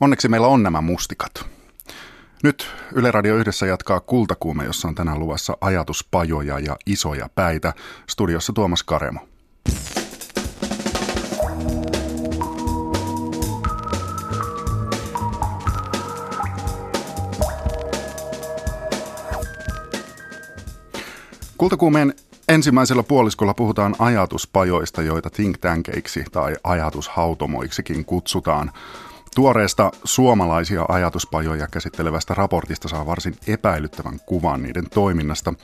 Onneksi meillä on nämä mustikat. Nyt Yle Radio yhdessä jatkaa Kultakuume, jossa on tänään luvassa ajatuspajoja ja isoja päitä. Studiossa Tuomas Karemo. Kultakuumeen ensimmäisellä puoliskolla puhutaan ajatuspajoista, joita think tankeiksi tai ajatushautomoiksikin kutsutaan. Tuoreesta suomalaisia ajatuspajoja käsittelevästä raportista saa varsin epäilyttävän kuvan niiden toiminnasta.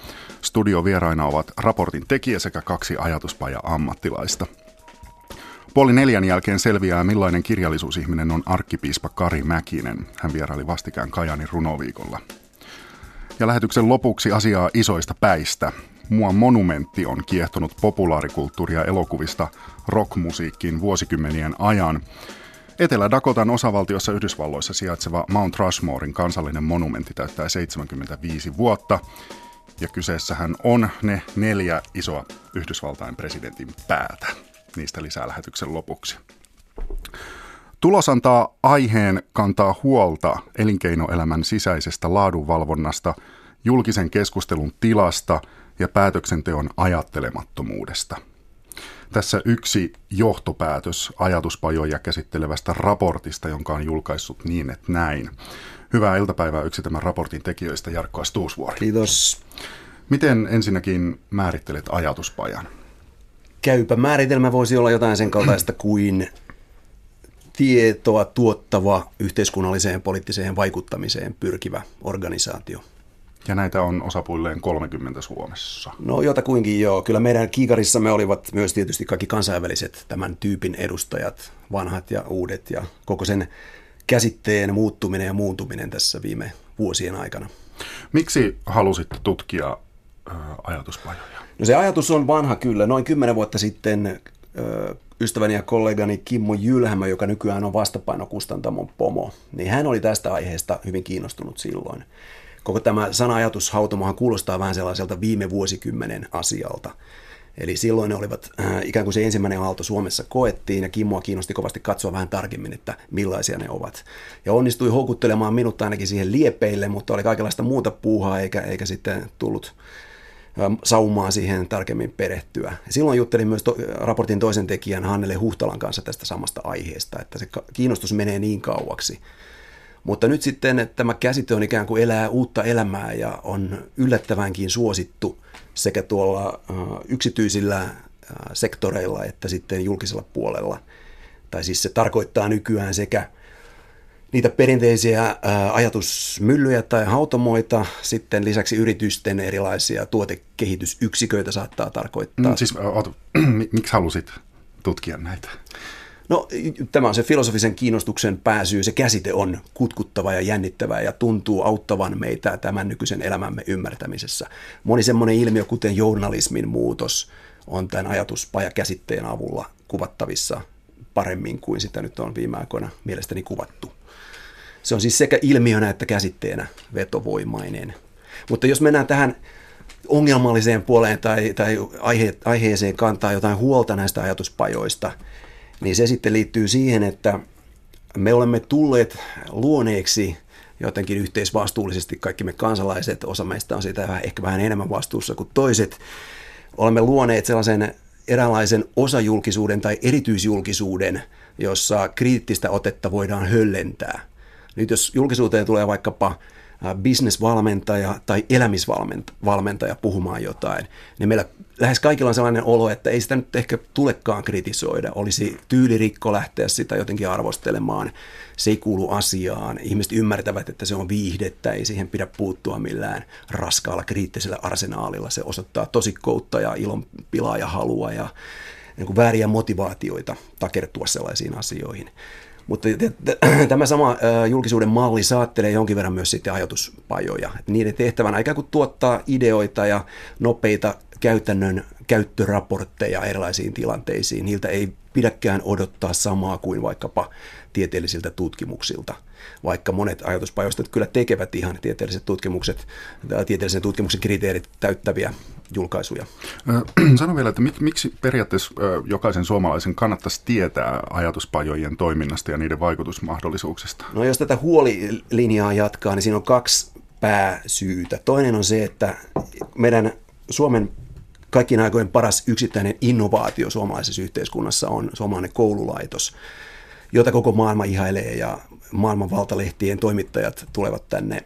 Studiovieraina ovat raportin tekijä sekä kaksi ajatuspaja-ammattilaista. Puoli neljän jälkeen selviää, millainen kirjallisuusihminen on arkkipiispa Kari Mäkinen. Hän vieraili vastikään Kajani runoviikolla. Ja lähetyksen lopuksi asiaa isoista päistä. Mua monumentti on kiehtonut populaarikulttuuria elokuvista rockmusiikkiin vuosikymmenien ajan. Etelä-Dakotan osavaltiossa Yhdysvalloissa sijaitseva Mount Rushmorein kansallinen monumentti täyttää 75 vuotta. Ja kyseessähän on ne neljä isoa Yhdysvaltain presidentin päätä. Niistä lisää lähetyksen lopuksi. Tulos antaa aiheen kantaa huolta elinkeinoelämän sisäisestä laadunvalvonnasta, julkisen keskustelun tilasta ja päätöksenteon ajattelemattomuudesta – tässä yksi johtopäätös ajatuspajoja käsittelevästä raportista, jonka on julkaissut niin, että näin. Hyvää iltapäivää yksi tämän raportin tekijöistä, Jarkko Astuusvuori. Kiitos. Miten ensinnäkin määrittelet ajatuspajan? Käypä määritelmä voisi olla jotain sen kaltaista kuin tietoa tuottava yhteiskunnalliseen poliittiseen vaikuttamiseen pyrkivä organisaatio. Ja näitä on osapuilleen 30 Suomessa. No jotakuinkin joo. Kyllä meidän kiikarissamme olivat myös tietysti kaikki kansainväliset tämän tyypin edustajat, vanhat ja uudet ja koko sen käsitteen muuttuminen ja muuntuminen tässä viime vuosien aikana. Miksi halusit tutkia ajatuspajoja? No se ajatus on vanha kyllä. Noin kymmenen vuotta sitten ystäväni ja kollegani Kimmo Jylhämä, joka nykyään on vastapainokustantamon pomo, niin hän oli tästä aiheesta hyvin kiinnostunut silloin koko tämä sana-ajatushautomohan kuulostaa vähän sellaiselta viime vuosikymmenen asialta. Eli silloin ne olivat äh, ikään kuin se ensimmäinen aalto Suomessa koettiin ja Kimmoa kiinnosti kovasti katsoa vähän tarkemmin, että millaisia ne ovat. Ja onnistui houkuttelemaan minut ainakin siihen liepeille, mutta oli kaikenlaista muuta puuhaa eikä, eikä sitten tullut äh, saumaan siihen tarkemmin perehtyä. Ja silloin juttelin myös to- raportin toisen tekijän Hannele Huhtalan kanssa tästä samasta aiheesta, että se kiinnostus menee niin kauaksi, mutta nyt sitten tämä käsite on ikään kuin elää uutta elämää ja on yllättävänkin suosittu sekä tuolla yksityisillä sektoreilla että sitten julkisella puolella. Tai siis se tarkoittaa nykyään sekä niitä perinteisiä ajatusmyllyjä tai hautomoita, sitten lisäksi yritysten erilaisia tuotekehitysyksiköitä saattaa tarkoittaa. Mm, siis, miksi halusit tutkia näitä? No tämä on se filosofisen kiinnostuksen pääsy, se käsite on kutkuttava ja jännittävä ja tuntuu auttavan meitä tämän nykyisen elämämme ymmärtämisessä. Moni semmoinen ilmiö, kuten journalismin muutos, on tämän ajatuspajakäsitteen avulla kuvattavissa paremmin kuin sitä nyt on viime aikoina mielestäni kuvattu. Se on siis sekä ilmiönä että käsitteenä vetovoimainen. Mutta jos mennään tähän ongelmalliseen puoleen tai, tai aihe, aiheeseen kantaa jotain huolta näistä ajatuspajoista – niin se sitten liittyy siihen, että me olemme tulleet luoneeksi jotenkin yhteisvastuullisesti kaikki me kansalaiset, osa meistä on siitä ehkä vähän enemmän vastuussa kuin toiset, olemme luoneet sellaisen eräänlaisen osajulkisuuden tai erityisjulkisuuden, jossa kriittistä otetta voidaan höllentää. Nyt jos julkisuuteen tulee vaikkapa bisnesvalmentaja tai elämisvalmentaja puhumaan jotain, niin meillä lähes kaikilla on sellainen olo, että ei sitä nyt ehkä tulekaan kritisoida. Olisi tyylirikko lähteä sitä jotenkin arvostelemaan. Se ei kuulu asiaan. Ihmiset ymmärtävät, että se on viihdettä, ei siihen pidä puuttua millään raskaalla kriittisellä arsenaalilla. Se osoittaa tosikkoutta ja ilon pilaa ja halua ja niin kuin vääriä motivaatioita takertua sellaisiin asioihin. Mutta tämä sama julkisuuden malli saattelee jonkin verran myös sitten ajatuspajoja. Niiden tehtävänä ikään kuin tuottaa ideoita ja nopeita käytännön käyttöraportteja erilaisiin tilanteisiin. Niiltä ei pidäkään odottaa samaa kuin vaikkapa tieteellisiltä tutkimuksilta vaikka monet ajatuspajoista kyllä tekevät ihan tieteelliset tutkimukset, tieteellisen tutkimuksen kriteerit täyttäviä julkaisuja. Sano vielä, että mik, miksi periaatteessa jokaisen suomalaisen kannattaisi tietää ajatuspajojen toiminnasta ja niiden vaikutusmahdollisuuksista? No jos tätä huolilinjaa jatkaa, niin siinä on kaksi pääsyytä. Toinen on se, että meidän Suomen kaikkien aikojen paras yksittäinen innovaatio suomalaisessa yhteiskunnassa on suomalainen koululaitos, jota koko maailma ihailee ja maailman valtalehtien toimittajat tulevat tänne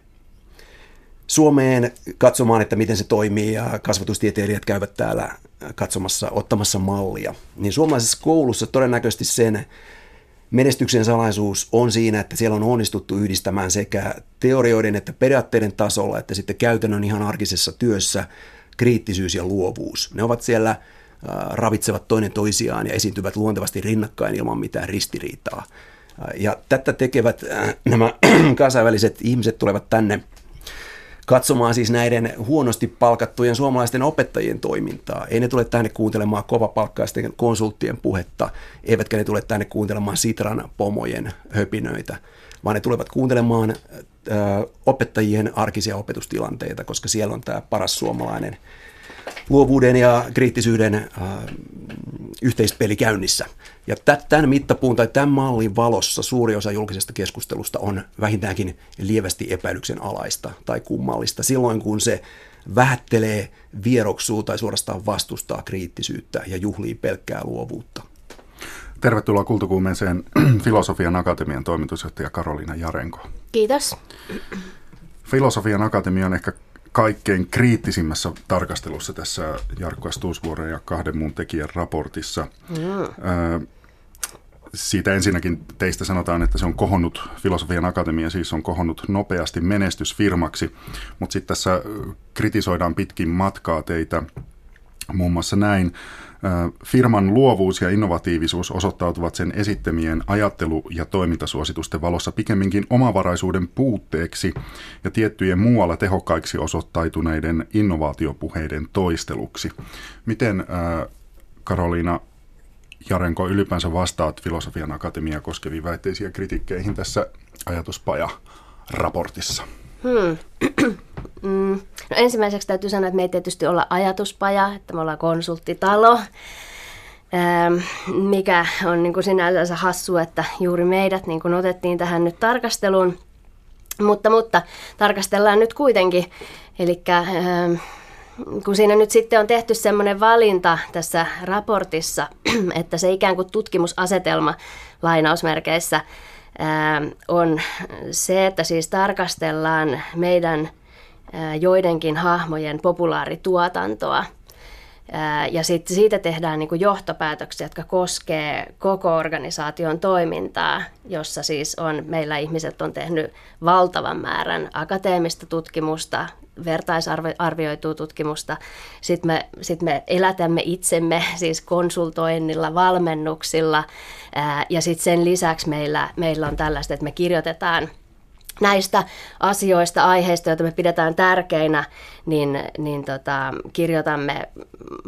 Suomeen katsomaan, että miten se toimii ja kasvatustieteilijät käyvät täällä katsomassa, ottamassa mallia. Niin suomalaisessa koulussa todennäköisesti sen menestyksen salaisuus on siinä, että siellä on onnistuttu yhdistämään sekä teorioiden että periaatteiden tasolla, että sitten käytännön ihan arkisessa työssä kriittisyys ja luovuus. Ne ovat siellä ravitsevat toinen toisiaan ja esiintyvät luontevasti rinnakkain ilman mitään ristiriitaa. Ja tätä tekevät nämä kansainväliset ihmiset tulevat tänne katsomaan siis näiden huonosti palkattujen suomalaisten opettajien toimintaa. Ei ne tule tänne kuuntelemaan kovapalkkaisten konsulttien puhetta, eivätkä ne tule tänne kuuntelemaan Sitran pomojen höpinöitä, vaan ne tulevat kuuntelemaan opettajien arkisia opetustilanteita, koska siellä on tämä paras suomalainen luovuuden ja kriittisyyden äh, yhteispeli käynnissä. Ja tämän mittapuun tai tämän mallin valossa suuri osa julkisesta keskustelusta on vähintäänkin lievästi epäilyksen alaista tai kummallista silloin, kun se vähättelee, vieroksuu tai suorastaan vastustaa kriittisyyttä ja juhlii pelkkää luovuutta. Tervetuloa Kultokuumeeseen Filosofian Akatemian toimitusjohtaja Karoliina Jarenko. Kiitos. Filosofian Akatemia on ehkä kaikkein kriittisimmässä tarkastelussa tässä Jarkko Stuusvuoren ja kahden muun tekijän raportissa. Mm. Siitä ensinnäkin teistä sanotaan, että se on kohonnut, Filosofian Akatemia siis on kohonnut nopeasti menestysfirmaksi, mutta sitten tässä kritisoidaan pitkin matkaa teitä muun muassa näin. Firman luovuus ja innovatiivisuus osoittautuvat sen esittämien ajattelu- ja toimintasuositusten valossa pikemminkin omavaraisuuden puutteeksi ja tiettyjen muualla tehokkaiksi osoittautuneiden innovaatiopuheiden toisteluksi. Miten Karoliina Jarenko ylipäänsä vastaat Filosofian Akatemia koskeviin väitteisiin ja kritiikkeihin tässä ajatuspaja-raportissa? Hmm. Mm. No ensimmäiseksi täytyy sanoa, että me ei tietysti olla ajatuspaja, että me ollaan konsulttitalo, ähm, mikä on niin kuin sinänsä hassu, että juuri meidät niin kuin otettiin tähän nyt tarkasteluun. Mutta, mutta tarkastellaan nyt kuitenkin. Eli ähm, kun siinä nyt sitten on tehty semmoinen valinta tässä raportissa, että se ikään kuin tutkimusasetelma lainausmerkeissä on se, että siis tarkastellaan meidän joidenkin hahmojen populaarituotantoa. Ja sitten siitä tehdään niin kuin johtopäätöksiä, jotka koskee koko organisaation toimintaa, jossa siis on, meillä ihmiset on tehnyt valtavan määrän akateemista tutkimusta, vertaisarvioitua tutkimusta. Sitten me, sit me elätämme itsemme siis konsultoinnilla, valmennuksilla ja sitten sen lisäksi meillä, meillä on tällaista, että me kirjoitetaan näistä asioista, aiheista, joita me pidetään tärkeinä, niin, niin tota, kirjoitamme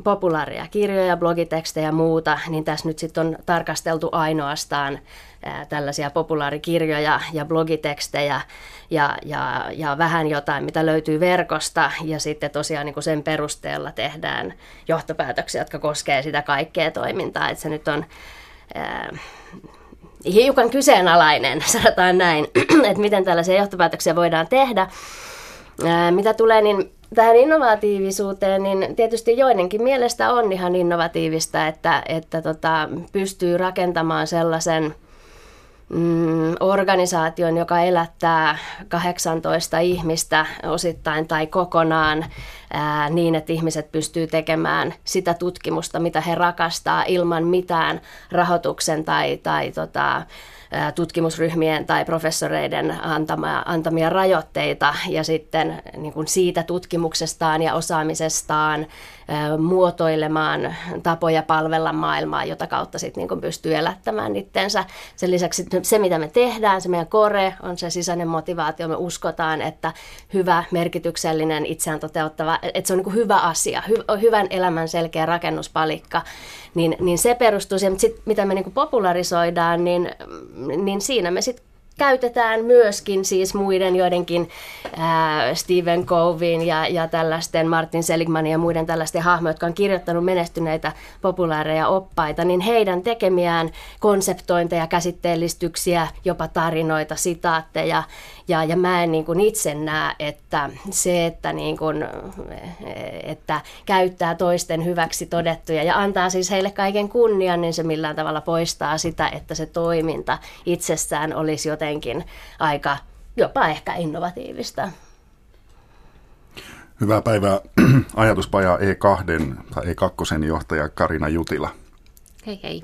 populaaria kirjoja, blogitekstejä ja muuta, niin tässä nyt sitten on tarkasteltu ainoastaan ää, tällaisia populaarikirjoja ja blogitekstejä ja, ja, ja vähän jotain, mitä löytyy verkosta. Ja sitten tosiaan niin kuin sen perusteella tehdään johtopäätöksiä, jotka koskee sitä kaikkea toimintaa, että se nyt on ää, hiukan kyseenalainen, sanotaan näin, että miten tällaisia johtopäätöksiä voidaan tehdä. Mitä tulee niin tähän innovatiivisuuteen, niin tietysti joidenkin mielestä on ihan innovatiivista, että, että tota, pystyy rakentamaan sellaisen mm, organisaation, joka elättää 18 ihmistä osittain tai kokonaan ää, niin, että ihmiset pystyy tekemään sitä tutkimusta, mitä he rakastaa ilman mitään rahoituksen tai, tai tota, tutkimusryhmien tai professoreiden antamia, antamia rajoitteita ja sitten niin kuin siitä tutkimuksestaan ja osaamisestaan muotoilemaan tapoja palvella maailmaa, jota kautta sitten niin kuin pystyy elättämään itsensä. Sen lisäksi se, mitä me tehdään, se meidän kore on se sisäinen motivaatio. Me uskotaan, että hyvä, merkityksellinen, itseään toteuttava että se on niin hyvä asia, hy, hyvän elämän selkeä rakennuspalikka, niin, niin se perustuu siihen, mutta sit, mitä me niin popularisoidaan, niin, niin siinä me sitten käytetään myöskin siis muiden joidenkin ää, Stephen Covin ja, ja tällaisten Martin Seligmanin ja muiden tällaisten hahmojen, jotka on kirjoittanut menestyneitä populaareja oppaita, niin heidän tekemiään konseptointeja, käsitteellistyksiä, jopa tarinoita, sitaatteja. Ja, ja mä en niin kuin itse näe, että se, että, niin kuin, että käyttää toisten hyväksi todettuja ja antaa siis heille kaiken kunnian, niin se millään tavalla poistaa sitä, että se toiminta itsessään olisi jotenkin aika jopa ehkä innovatiivista. Hyvää päivää ajatuspaja E2 tai E2 johtaja Karina Jutila. Hei hei.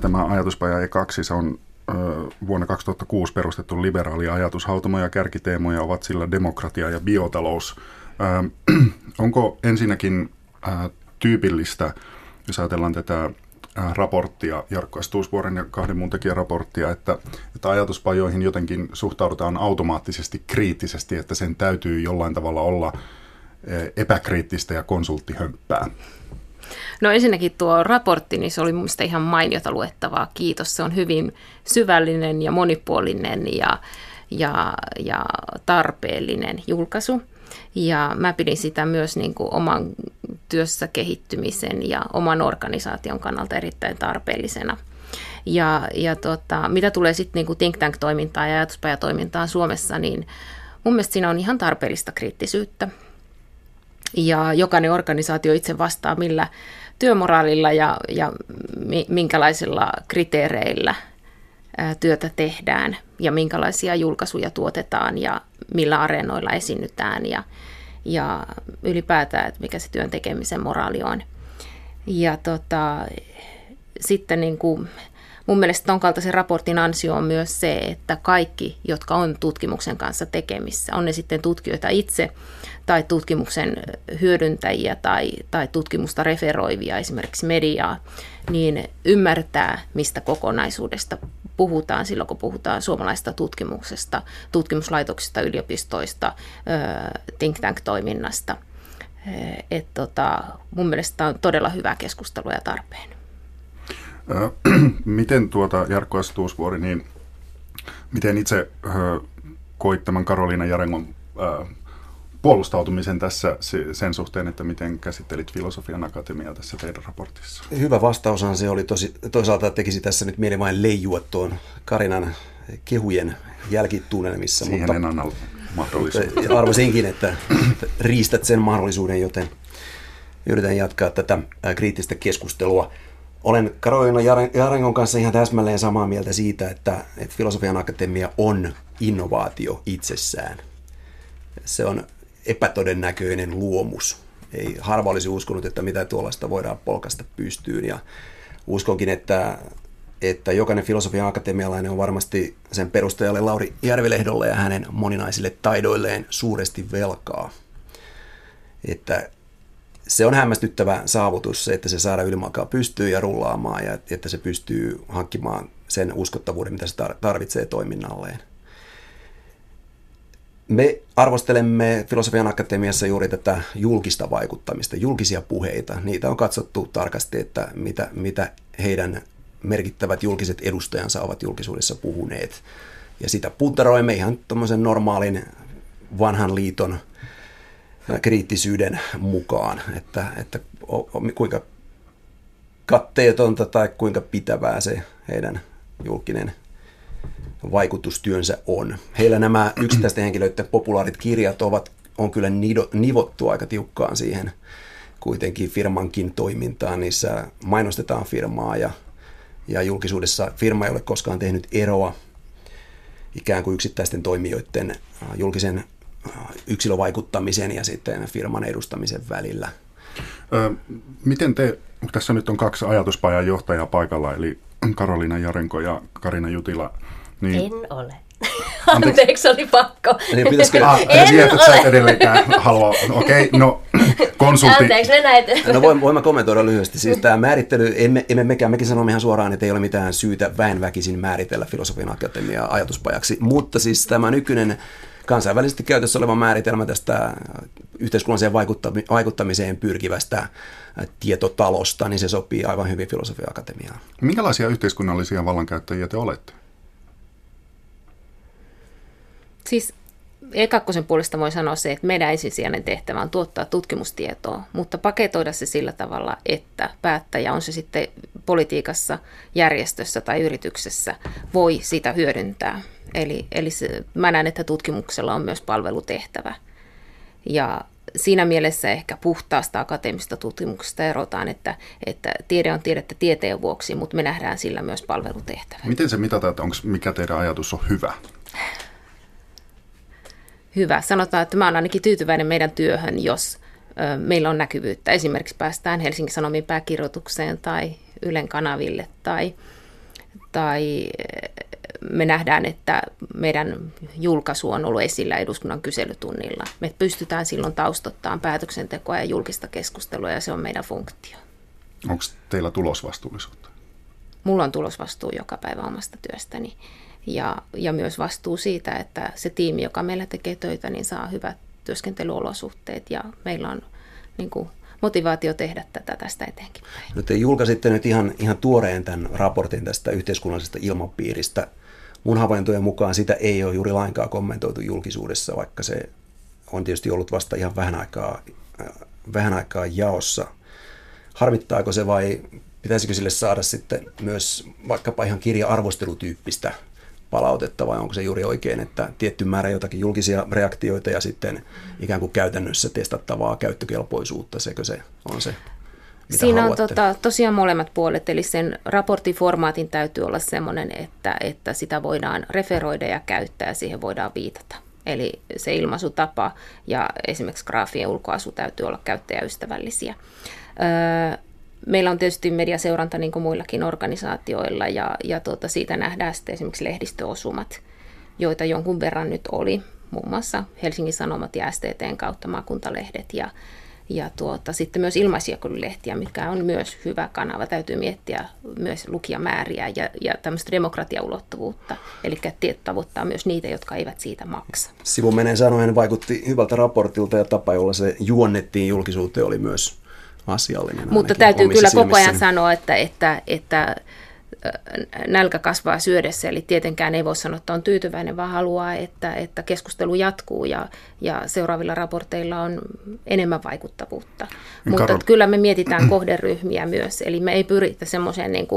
Tämä ajatuspaja E2 se on vuonna 2006 perustettu liberaali ajatushautomo ja kärkiteemoja ovat sillä demokratia ja biotalous. Onko ensinnäkin tyypillistä, jos ajatellaan tätä raporttia, Jarkko Stuusvuoren ja kahden muun tekijän raporttia, että, että ajatuspajoihin jotenkin suhtaudutaan automaattisesti kriittisesti, että sen täytyy jollain tavalla olla epäkriittistä ja konsulttihömppää. No ensinnäkin tuo raportti, niin se oli mun ihan mainiota luettavaa. Kiitos. Se on hyvin syvällinen ja monipuolinen ja, ja, ja tarpeellinen julkaisu. Ja mä pidin sitä myös niin kuin oman työssä kehittymisen ja oman organisaation kannalta erittäin tarpeellisena. Ja, ja tota, mitä tulee sitten niin think tank-toimintaan ja ajatuspajatoimintaan Suomessa, niin mun mielestä siinä on ihan tarpeellista kriittisyyttä. Ja jokainen organisaatio itse vastaa, millä työmoraalilla ja, ja minkälaisilla kriteereillä työtä tehdään ja minkälaisia julkaisuja tuotetaan ja millä areenoilla esiinnytään ja, ja ylipäätään, että mikä se työn tekemisen moraali on. Ja tota, sitten niin kuin, mun mielestä ton kaltaisen raportin ansio on myös se, että kaikki, jotka on tutkimuksen kanssa tekemissä, on ne sitten tutkijoita itse tai tutkimuksen hyödyntäjiä tai, tai tutkimusta referoivia, esimerkiksi mediaa, niin ymmärtää, mistä kokonaisuudesta puhutaan silloin, kun puhutaan suomalaista tutkimuksesta, tutkimuslaitoksista, yliopistoista, think tank-toiminnasta. Et tota, mun mielestä tämä on todella hyvä keskustelu ja tarpeen. Miten tuota Jarkko Astuusvuori, niin miten itse koit tämän Karoliina Jarengon puolustautumisen tässä sen suhteen, että miten käsittelit Filosofian Akatemiaa tässä teidän raportissa? Hyvä vastaushan se oli. Tosi, toisaalta tekisi tässä nyt mieli vain leijua tuon Karinan kehujen jälkitunnelmissa. Siihen mutta, en anna mahdollisuutta. Arvasinkin, että, riistät sen mahdollisuuden, joten yritän jatkaa tätä kriittistä keskustelua. Olen Karolina Jarengon kanssa ihan täsmälleen samaa mieltä siitä, että, että Filosofian Akatemia on innovaatio itsessään. Se on epätodennäköinen luomus. Ei harva olisi uskonut, että mitä tuollaista voidaan polkasta pystyyn. Ja uskonkin, että, että jokainen filosofian akatemialainen on varmasti sen perustajalle Lauri Järvilehdolle ja hänen moninaisille taidoilleen suuresti velkaa. Että se on hämmästyttävä saavutus se, että se saada ylimalkaa pystyy ja rullaamaan ja että se pystyy hankkimaan sen uskottavuuden, mitä se tarvitsee toiminnalleen. Me arvostelemme Filosofian Akatemiassa juuri tätä julkista vaikuttamista, julkisia puheita. Niitä on katsottu tarkasti, että mitä, mitä heidän merkittävät julkiset edustajansa ovat julkisuudessa puhuneet. Ja sitä puntaroimme ihan tuommoisen normaalin vanhan liiton kriittisyyden mukaan, että, että kuinka katteetonta tai kuinka pitävää se heidän julkinen vaikutustyönsä on. Heillä nämä yksittäisten henkilöiden populaarit kirjat ovat, on kyllä nido, nivottu aika tiukkaan siihen kuitenkin firmankin toimintaan. Niissä mainostetaan firmaa ja, ja julkisuudessa firma ei ole koskaan tehnyt eroa ikään kuin yksittäisten toimijoiden äh, julkisen äh, yksilövaikuttamisen ja sitten firman edustamisen välillä. Miten te, tässä nyt on kaksi ajatuspajan johtajaa paikalla, eli Karolina Jarenko ja Karina Jutila. Niin. En ole. Anteeksi, Anteeksi oli pakko. Niin pitäisikö? Ah, en siihen, että sä et edelleenkään halua. Okei, okay, no konsultti. Anteeksi, ne näet. No voin, voin mä kommentoida lyhyesti. Siis tämä määrittely, emme, emme mekään, mekin sanomme ihan suoraan, että ei ole mitään syytä väenväkisin määritellä filosofian akatemiaa ajatuspajaksi. Mutta siis tämä nykyinen kansainvälisesti käytössä oleva määritelmä tästä yhteiskunnalliseen vaikuttamiseen pyrkivästä tietotalosta, niin se sopii aivan hyvin filosofia akatemiaan. Minkälaisia yhteiskunnallisia vallankäyttäjiä te olette? Siis Ekakkosen puolesta voi sanoa se, että meidän ensisijainen tehtävä on tuottaa tutkimustietoa, mutta paketoida se sillä tavalla, että päättäjä, on se sitten politiikassa, järjestössä tai yrityksessä, voi sitä hyödyntää. Eli, eli se, mä näen, että tutkimuksella on myös palvelutehtävä. Ja siinä mielessä ehkä puhtaasta akateemisesta tutkimuksesta erotaan, että, että tiede on tiedettä tieteen vuoksi, mutta me nähdään sillä myös palvelutehtävä. Miten se mitataan, että onko, mikä teidän ajatus on hyvä? Hyvä. Sanotaan, että mä olen ainakin tyytyväinen meidän työhön, jos ö, meillä on näkyvyyttä. Esimerkiksi päästään Helsingin Sanomien pääkirjoitukseen tai Ylen kanaville tai, tai me nähdään, että meidän julkaisu on ollut esillä eduskunnan kyselytunnilla. Me pystytään silloin taustottamaan päätöksentekoa ja julkista keskustelua ja se on meidän funktio. Onko teillä tulosvastuullisuutta? Mulla on tulosvastuu joka päivä omasta työstäni ja, ja myös vastuu siitä, että se tiimi, joka meillä tekee töitä, niin saa hyvät työskentelyolosuhteet ja meillä on niin kuin, motivaatio tehdä tätä tästä eteenkin. No te julkaisitte nyt ihan, ihan tuoreen tämän raportin tästä yhteiskunnallisesta ilmapiiristä. Mun havaintojen mukaan sitä ei ole juuri lainkaan kommentoitu julkisuudessa, vaikka se on tietysti ollut vasta ihan vähän aikaa, äh, vähän aikaa jaossa. Harmittaako se vai pitäisikö sille saada sitten myös vaikkapa ihan kirja-arvostelutyyppistä palautetta vai onko se juuri oikein, että tietty määrä jotakin julkisia reaktioita ja sitten ikään kuin käytännössä testattavaa käyttökelpoisuutta, sekö se on se? Mitä Siinä haluatte? on tota, tosiaan molemmat puolet, eli sen raporttiformaatin täytyy olla sellainen, että, että sitä voidaan referoida ja käyttää ja siihen voidaan viitata. Eli se ilmaisutapa ja esimerkiksi graafien ulkoasu täytyy olla käyttäjäystävällisiä. Öö, meillä on tietysti mediaseuranta niin kuin muillakin organisaatioilla ja, ja tuota, siitä nähdään sitten esimerkiksi lehdistöosumat, joita jonkun verran nyt oli, muun muassa Helsingin Sanomat ja STTn kautta maakuntalehdet ja, ja tuota, sitten myös ilmaisjakelulehtiä, mikä on myös hyvä kanava. Täytyy miettiä myös lukijamääriä ja, ja tämmöistä demokratiaulottuvuutta, eli tavoittaa myös niitä, jotka eivät siitä maksa. Sivun meneen sanoen vaikutti hyvältä raportilta ja tapa, jolla se juonnettiin julkisuuteen, oli myös asiallinen. Mutta täytyy kyllä koko ajan sanoa, että, että, että nälkä kasvaa syödessä, eli tietenkään ei voi sanoa, että on tyytyväinen, vaan haluaa, että, että keskustelu jatkuu ja, ja seuraavilla raporteilla on enemmän vaikuttavuutta. Niin Mutta Karol... kyllä me mietitään kohderyhmiä myös, eli me ei pyritä semmoiseen niin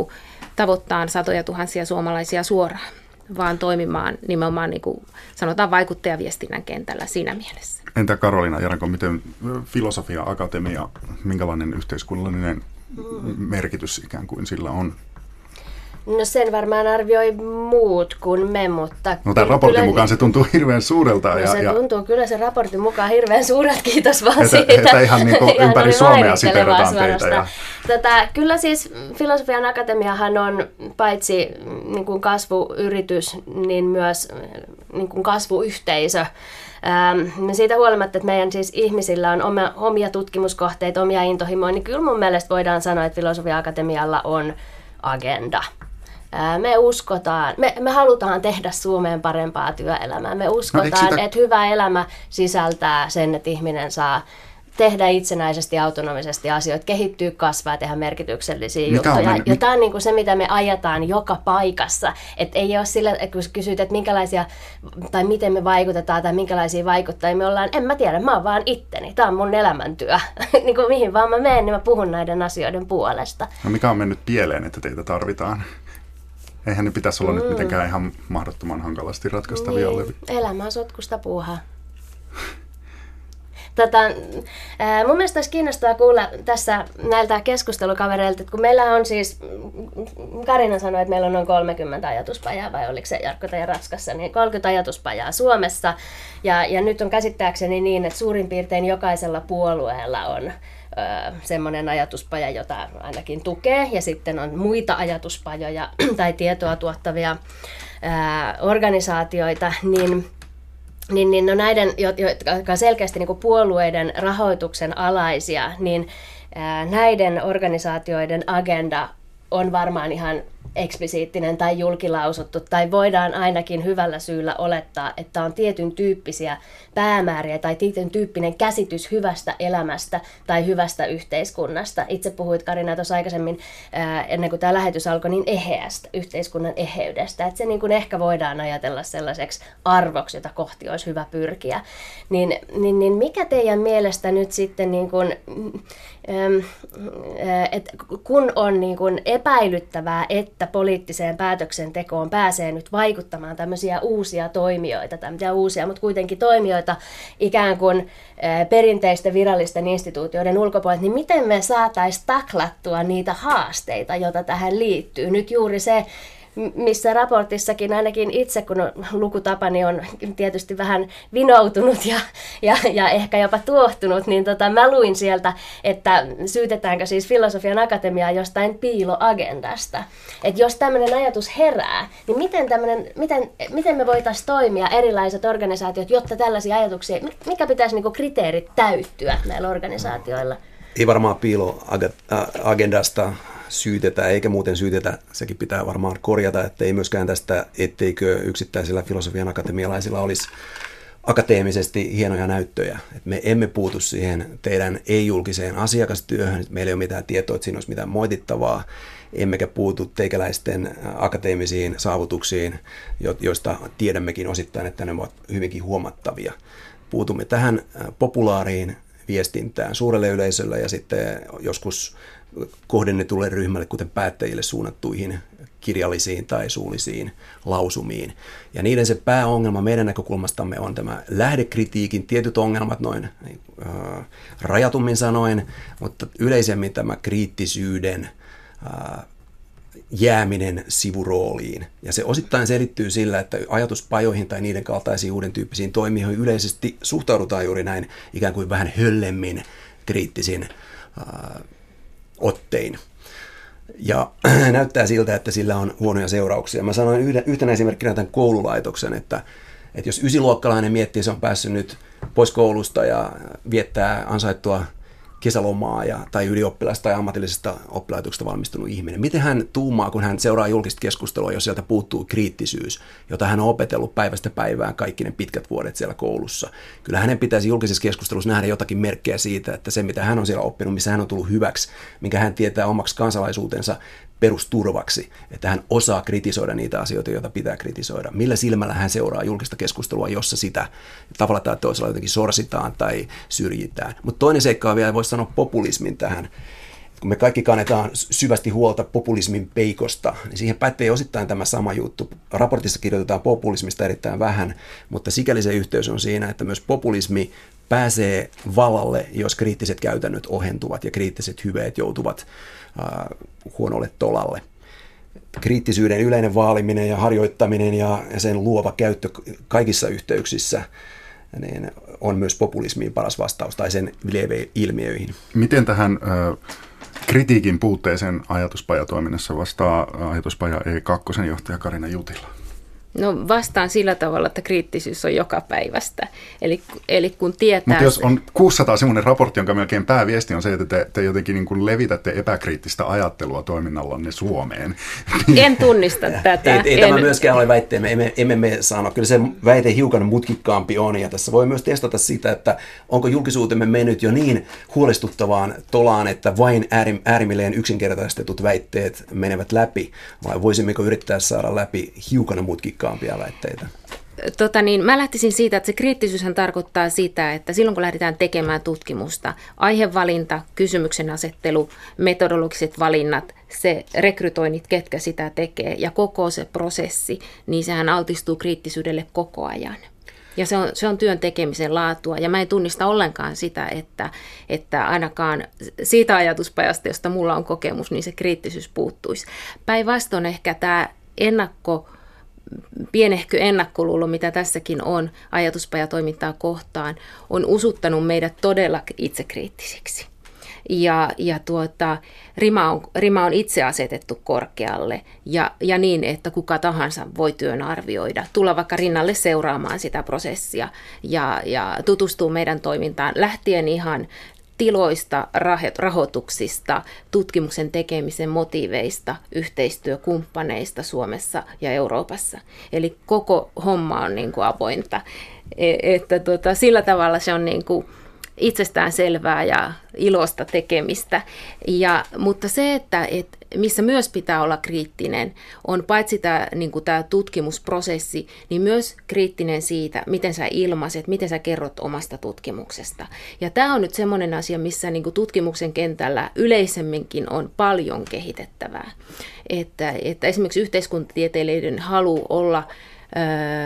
tavoittaan satoja tuhansia suomalaisia suoraan, vaan toimimaan nimenomaan niin kuin sanotaan vaikuttajaviestinnän kentällä siinä mielessä. Entä Karolina Jaranko, miten filosofia, akatemia, minkälainen yhteiskunnallinen merkitys ikään kuin sillä on? No sen varmaan arvioi muut kuin me, mutta... No tämän raportin kyllä, mukaan se tuntuu hirveän suurelta. No ja, se ja, tuntuu kyllä se raportin mukaan hirveän suurelta, kiitos vaan että, siitä. Että ihan niin kuin ihan ympäri Suomea siteerataan teitä. Ja... Tätä, kyllä siis Filosofian Akatemiahan on paitsi niin kuin kasvuyritys, niin myös niin kuin kasvuyhteisö. Ähm, siitä huolimatta, että meidän siis ihmisillä on omia, omia tutkimuskohteita, omia intohimoja, niin kyllä mun mielestä voidaan sanoa, että Filosofia Akatemialla on agenda. Me uskotaan, me, me halutaan tehdä Suomeen parempaa työelämää. Me uskotaan, no, sitä... että hyvä elämä sisältää sen, että ihminen saa tehdä itsenäisesti, autonomisesti asioita, kehittyä, kasvaa, tehdä merkityksellisiä Mikä juttuja. On, ja tämä on niin kuin se, mitä me ajetaan joka paikassa. Et ei ole sillä, kun kysyt, että minkälaisia, tai miten me vaikutetaan, tai minkälaisia vaikuttajia me ollaan, en mä tiedä, mä oon vaan itteni. Tämä on mun elämäntyö. niin kuin mihin vaan mä menen, niin mä puhun näiden asioiden puolesta. No mikä on mennyt pieleen, että teitä tarvitaan? Eihän ne pitäisi olla mm. nyt mitenkään ihan mahdottoman hankalasti ratkaistavia niin. olevia. Elämä on sotkusta puuhaa. Tota, mun mielestä olisi kiinnostavaa kuulla tässä näiltä keskustelukavereilta, että kun meillä on siis, Karina sanoi, että meillä on noin 30 ajatuspajaa, vai oliko se Jarkko tai Raskassa, niin 30 ajatuspajaa Suomessa. Ja, ja nyt on käsittääkseni niin, että suurin piirtein jokaisella puolueella on semmoinen ajatuspaja, jota ainakin tukee, ja sitten on muita ajatuspajoja tai tietoa tuottavia ää, organisaatioita, niin niin, niin no näiden, jotka selkeästi niin puolueiden rahoituksen alaisia, niin ää, näiden organisaatioiden agenda on varmaan ihan eksplisiittinen tai julkilausuttu, tai voidaan ainakin hyvällä syyllä olettaa, että on tietyn tyyppisiä päämääriä tai tietyn tyyppinen käsitys hyvästä elämästä tai hyvästä yhteiskunnasta. Itse puhuit Karina tuossa aikaisemmin, ennen kuin tämä lähetys alkoi, niin eheästä, yhteiskunnan eheydestä. Että se niin kuin ehkä voidaan ajatella sellaiseksi arvoksi, jota kohti olisi hyvä pyrkiä. Niin, niin, niin mikä teidän mielestä nyt sitten, niin kuin, että kun on niin kuin epäilyttävää, että poliittiseen päätöksentekoon pääsee nyt vaikuttamaan tämmöisiä uusia toimijoita, tämmöisiä uusia, mutta kuitenkin toimijoita ikään kuin perinteisten virallisten instituutioiden ulkopuolella, niin miten me saataisiin taklattua niitä haasteita, joita tähän liittyy? Nyt juuri se, missä raportissakin ainakin itse, kun lukutapani on tietysti vähän vinoutunut ja, ja, ja ehkä jopa tuohtunut, niin tota, mä luin sieltä, että syytetäänkö siis filosofian akatemiaa jostain piiloagendasta. Että jos tämmöinen ajatus herää, niin miten, miten, miten me voitaisiin toimia erilaiset organisaatiot, jotta tällaisia ajatuksia, mikä pitäisi niinku kriteerit täyttyä näillä organisaatioilla? Ei varmaan piiloagendasta syytetä, eikä muuten syytetä, sekin pitää varmaan korjata, että ei myöskään tästä, etteikö yksittäisillä filosofian akatemialaisilla olisi akateemisesti hienoja näyttöjä. Et me emme puutu siihen teidän ei-julkiseen asiakastyöhön, meillä ei ole mitään tietoa, että siinä olisi mitään moitittavaa, emmekä puutu teikäläisten akateemisiin saavutuksiin, joista tiedämmekin osittain, että ne ovat hyvinkin huomattavia. Puutumme tähän populaariin viestintään suurelle yleisölle ja sitten joskus kohdennetulle ryhmälle, kuten päättäjille suunnattuihin kirjallisiin tai suullisiin lausumiin. Ja niiden se pääongelma meidän näkökulmastamme on tämä lähdekritiikin tietyt ongelmat noin äh, rajatummin sanoen, mutta yleisemmin tämä kriittisyyden äh, jääminen sivurooliin. Ja se osittain selittyy sillä, että ajatuspajoihin tai niiden kaltaisiin uuden tyyppisiin toimijoihin yleisesti suhtaudutaan juuri näin ikään kuin vähän höllemmin kriittisin äh, ottein. Ja näyttää siltä, että sillä on huonoja seurauksia. Mä sanoin yhden, yhtenä esimerkkinä tämän koululaitoksen, että, että jos ysiluokkalainen miettii, se on päässyt nyt pois koulusta ja viettää ansaittua kesälomaa ja, tai ylioppilasta tai ammatillisesta oppilaitoksesta valmistunut ihminen. Miten hän tuumaa, kun hän seuraa julkista keskustelua, jos sieltä puuttuu kriittisyys, jota hän on opetellut päivästä päivään kaikki ne pitkät vuodet siellä koulussa. Kyllä hänen pitäisi julkisessa keskustelussa nähdä jotakin merkkejä siitä, että se mitä hän on siellä oppinut, missä hän on tullut hyväksi, minkä hän tietää omaksi kansalaisuutensa, perusturvaksi, että hän osaa kritisoida niitä asioita, joita pitää kritisoida. Millä silmällä hän seuraa julkista keskustelua, jossa sitä tavalla tai toisella jotenkin sorsitaan tai syrjitään. Mutta toinen seikka on vielä, voisi sanoa populismin tähän. Kun me kaikki kannetaan syvästi huolta populismin peikosta, niin siihen pätee osittain tämä sama juttu. Raportissa kirjoitetaan populismista erittäin vähän, mutta sikäli se yhteys on siinä, että myös populismi pääsee vallalle, jos kriittiset käytännöt ohentuvat ja kriittiset hyveet joutuvat huonolle tolalle. Kriittisyyden yleinen vaaliminen ja harjoittaminen ja sen luova käyttö kaikissa yhteyksissä niin on myös populismiin paras vastaus tai sen ilmiöihin. Miten tähän äh, kritiikin puutteeseen ajatuspajatoiminnassa vastaa ajatuspaja E2 johtaja Karina Jutila? No vastaan sillä tavalla, että kriittisyys on joka päivästä. Eli, eli kun tietää... Mutta jos on 600 semmoinen raportti, jonka melkein pääviesti on se, että te, te jotenkin niin kuin levitätte epäkriittistä ajattelua toiminnallanne Suomeen. En tunnista tätä. Ei, ei en... tämä myöskään ole väitteemme, emme, emme me sano. Kyllä se väite hiukan mutkikkaampi on, ja tässä voi myös testata sitä, että onko julkisuutemme mennyt jo niin huolestuttavaan tolaan, että vain äärimmilleen yksinkertaistetut väitteet menevät läpi, vai voisimmeko yrittää saada läpi hiukan mutkikkaampi voimakkaampia väitteitä? Tota niin, mä lähtisin siitä, että se kriittisyyshän tarkoittaa sitä, että silloin kun lähdetään tekemään tutkimusta, aihevalinta, kysymyksen asettelu, metodologiset valinnat, se rekrytoinnit, ketkä sitä tekee ja koko se prosessi, niin sehän altistuu kriittisyydelle koko ajan. Ja se on, se on työn tekemisen laatua. Ja mä en tunnista ollenkaan sitä, että, että ainakaan siitä ajatuspajasta, josta mulla on kokemus, niin se kriittisyys puuttuisi. Päinvastoin ehkä tämä ennakko pienehkö ennakkoluulo, mitä tässäkin on ajatuspajatoimintaa kohtaan, on usuttanut meidät todella itsekriittisiksi. Ja, ja tuota, rima, on, rima on itse asetettu korkealle ja, ja niin, että kuka tahansa voi työn arvioida, tulla vaikka rinnalle seuraamaan sitä prosessia ja, ja tutustua meidän toimintaan lähtien ihan tiloista, rahoituksista, tutkimuksen tekemisen motiiveista, yhteistyökumppaneista Suomessa ja Euroopassa. Eli koko homma on niin kuin avointa. E, että tota, sillä tavalla se on niin kuin itsestään selvää ja ilosta tekemistä. Ja, mutta se, että et, missä myös pitää olla kriittinen, on paitsi tämä, niin tutkimusprosessi, niin myös kriittinen siitä, miten sä ilmaiset, miten sä kerrot omasta tutkimuksesta. Ja tämä on nyt semmoinen asia, missä niin tutkimuksen kentällä yleisemminkin on paljon kehitettävää. Että, että esimerkiksi yhteiskuntatieteilijöiden halu olla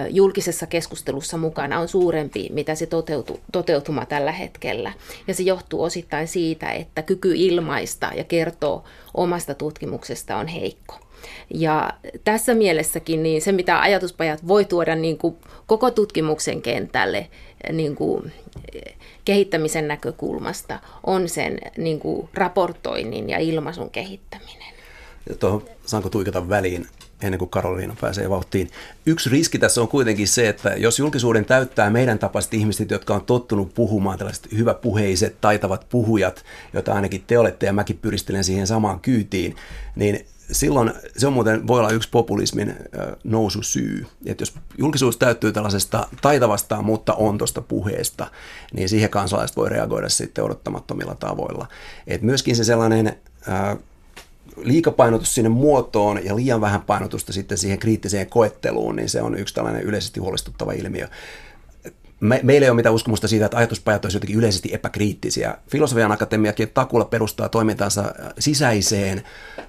julkisessa keskustelussa mukana on suurempi, mitä se toteutu, toteutuma tällä hetkellä. Ja se johtuu osittain siitä, että kyky ilmaista ja kertoa omasta tutkimuksesta on heikko. Ja tässä mielessäkin niin se, mitä ajatuspajat voi tuoda niin kuin koko tutkimuksen kentälle niin kuin kehittämisen näkökulmasta, on sen niin kuin raportoinnin ja ilmaisun kehittäminen. Ja tuohon, saanko tuikata väliin? Ennen kuin Karoliina pääsee vauhtiin. Yksi riski tässä on kuitenkin se, että jos julkisuuden täyttää meidän tapaiset ihmiset, jotka on tottunut puhumaan, tällaiset hyväpuheiset, taitavat puhujat, joita ainakin te olette ja mäkin pyristelen siihen samaan kyytiin, niin silloin se on muuten, voi olla yksi populismin noususyy. Että jos julkisuus täyttyy tällaisesta taitavasta, mutta ontosta puheesta, niin siihen kansalaiset voi reagoida sitten odottamattomilla tavoilla. Et myöskin se sellainen liikapainotus sinne muotoon ja liian vähän painotusta sitten siihen kriittiseen koetteluun, niin se on yksi tällainen yleisesti huolestuttava ilmiö. Me, meillä ei ole mitään uskomusta siitä, että ajatuspajat olisivat jotenkin yleisesti epäkriittisiä. Filosofian akatemiakin takulla perustaa toimintansa sisäiseen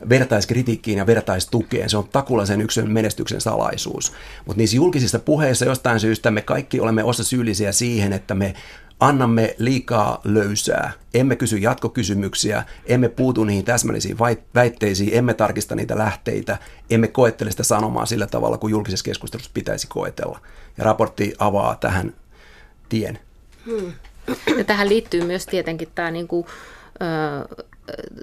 vertaiskritiikkiin ja vertaistukeen. Se on takulla sen yksilön menestyksen salaisuus. Mutta niissä julkisissa puheissa jostain syystä me kaikki olemme osa syyllisiä siihen, että me annamme liikaa löysää, emme kysy jatkokysymyksiä, emme puutu niihin täsmällisiin väitteisiin, emme tarkista niitä lähteitä, emme koettele sitä sanomaa sillä tavalla, kuin julkisessa keskustelussa pitäisi koetella. Ja raportti avaa tähän tien. Hmm. Ja tähän liittyy myös tietenkin tämä niin kuin, ö,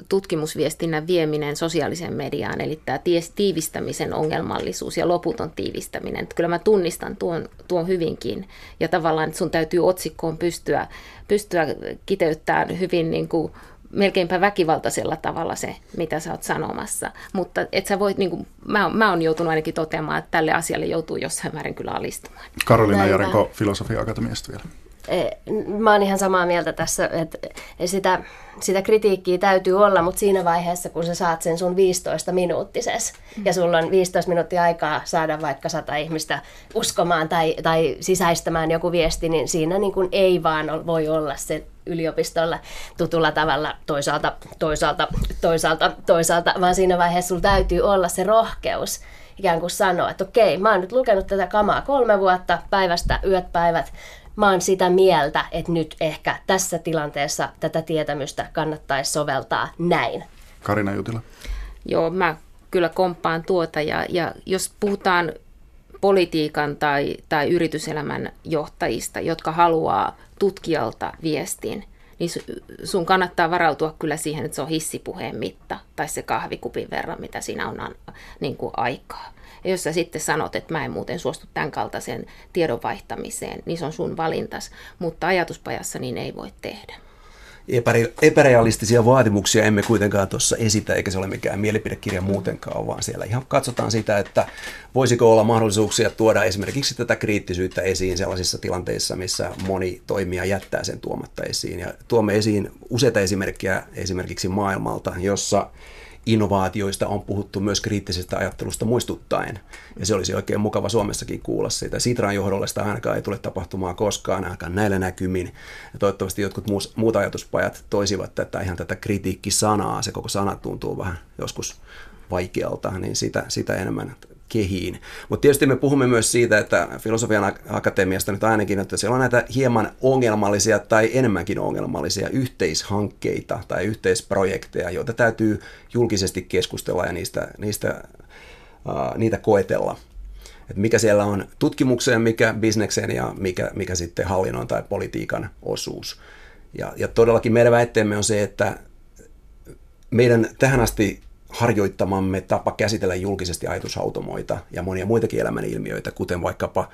tutkimusviestinnän vieminen sosiaaliseen mediaan, eli tämä tiivistämisen ongelmallisuus ja loputon tiivistäminen. Että kyllä mä tunnistan tuon, tuon hyvinkin ja tavallaan että sun täytyy otsikkoon pystyä, pystyä kiteyttämään hyvin niin kuin melkeinpä väkivaltaisella tavalla se, mitä sä oot sanomassa. Mutta et sä voit, niin kuin, mä, mä oon joutunut ainakin toteamaan, että tälle asialle joutuu jossain määrin kyllä alistumaan. Karolina Jarenko Filosofia Akatemiasta vielä. Eh, mä oon ihan samaa mieltä tässä, että sitä, sitä kritiikkiä täytyy olla, mutta siinä vaiheessa, kun sä saat sen sun 15 minuuttises mm. ja sulla on 15 minuuttia aikaa saada vaikka sata ihmistä uskomaan tai, tai sisäistämään joku viesti, niin siinä niin kuin ei vaan voi olla se yliopistolla tutulla tavalla toisaalta, toisaalta, toisaalta, toisaalta, vaan siinä vaiheessa sulla täytyy olla se rohkeus ikään kuin sanoa, että okei, mä oon nyt lukenut tätä kamaa kolme vuotta, päivästä yöt päivät, mä oon sitä mieltä, että nyt ehkä tässä tilanteessa tätä tietämystä kannattaisi soveltaa näin. Karina Jutila. Joo, mä kyllä komppaan tuota ja, ja jos puhutaan politiikan tai, tai yrityselämän johtajista, jotka haluaa tutkijalta viestin, niin sun kannattaa varautua kyllä siihen, että se on hissipuheen mitta tai se kahvikupin verran, mitä siinä on niin kuin aikaa. Ja jos sä sitten sanot, että mä en muuten suostu tämän kaltaiseen tiedon vaihtamiseen, niin se on sun valintas. Mutta ajatuspajassa niin ei voi tehdä. Epärealistisia vaatimuksia emme kuitenkaan tuossa esitä, eikä se ole mikään mielipidekirja muutenkaan, vaan siellä ihan katsotaan sitä, että voisiko olla mahdollisuuksia tuoda esimerkiksi tätä kriittisyyttä esiin sellaisissa tilanteissa, missä moni toimija jättää sen tuomatta esiin. Ja tuomme esiin useita esimerkkejä esimerkiksi maailmalta, jossa innovaatioista on puhuttu myös kriittisestä ajattelusta muistuttaen. Ja se olisi oikein mukava Suomessakin kuulla siitä. Sitran johdolla sitä ainakaan ei tule tapahtumaan koskaan, ainakaan näillä näkymin. Ja toivottavasti jotkut muut ajatuspajat toisivat tätä ihan tätä kritiikkisanaa. Se koko sana tuntuu vähän joskus vaikealta, niin sitä, sitä enemmän kehiin. Mutta tietysti me puhumme myös siitä, että filosofian akatemiasta nyt ainakin, että siellä on näitä hieman ongelmallisia tai enemmänkin ongelmallisia yhteishankkeita tai yhteisprojekteja, joita täytyy julkisesti keskustella ja niistä, niistä, uh, niitä koetella. Et mikä siellä on tutkimukseen, mikä bisnekseen ja mikä, mikä sitten hallinnon tai politiikan osuus. Ja, ja todellakin meidän väitteemme on se, että meidän tähän asti harjoittamamme tapa käsitellä julkisesti ajatushautomoita ja monia muitakin elämän ilmiöitä, kuten vaikkapa